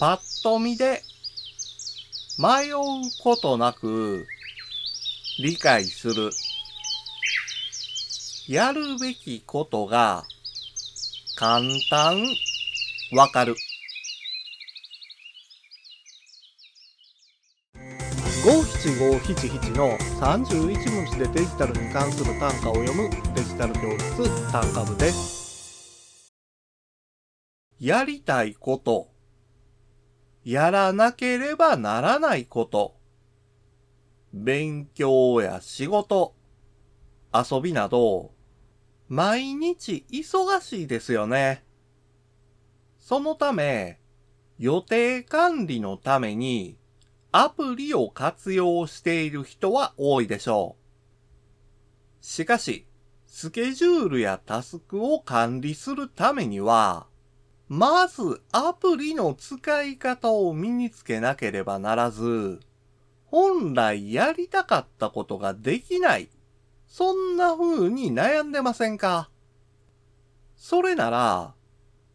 パッと見で迷うことなく理解する。やるべきことが簡単わかる。五七五七七の31文字でデジタルに関する単価を読むデジタル教室単価部です。やりたいこと、やらなければならないこと、勉強や仕事、遊びなど、毎日忙しいですよね。そのため、予定管理のためにアプリを活用している人は多いでしょう。しかし、スケジュールやタスクを管理するためには、まずアプリの使い方を身につけなければならず、本来やりたかったことができない。そんな風に悩んでませんか？それなら、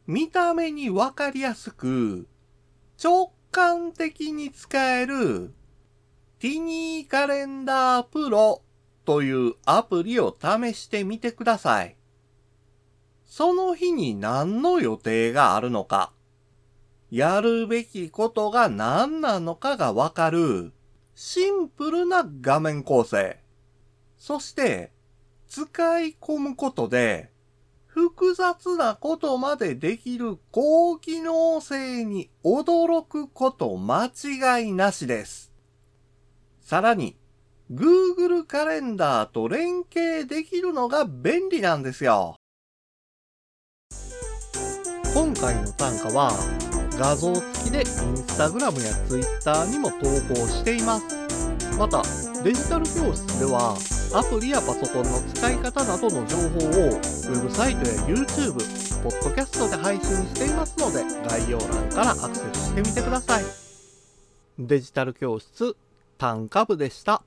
見た目にわかりやすく、直感的に使える、ティニーカレンダープロというアプリを試してみてください。その日に何の予定があるのか、やるべきことが何なのかがわかる、シンプルな画面構成。そして、使い込むことで、複雑なことまでできる高機能性に驚くこと間違いなしです。さらに、Google カレンダーと連携できるのが便利なんですよ。今回の単価は画像付きで Instagram や Twitter にも投稿しています。また、デジタル教室ではアプリやパソコンの使い方などの情報をウェブサイトや YouTube、ポッドキャストで配信していますので概要欄からアクセスしてみてください。デジタル教室単価部でした。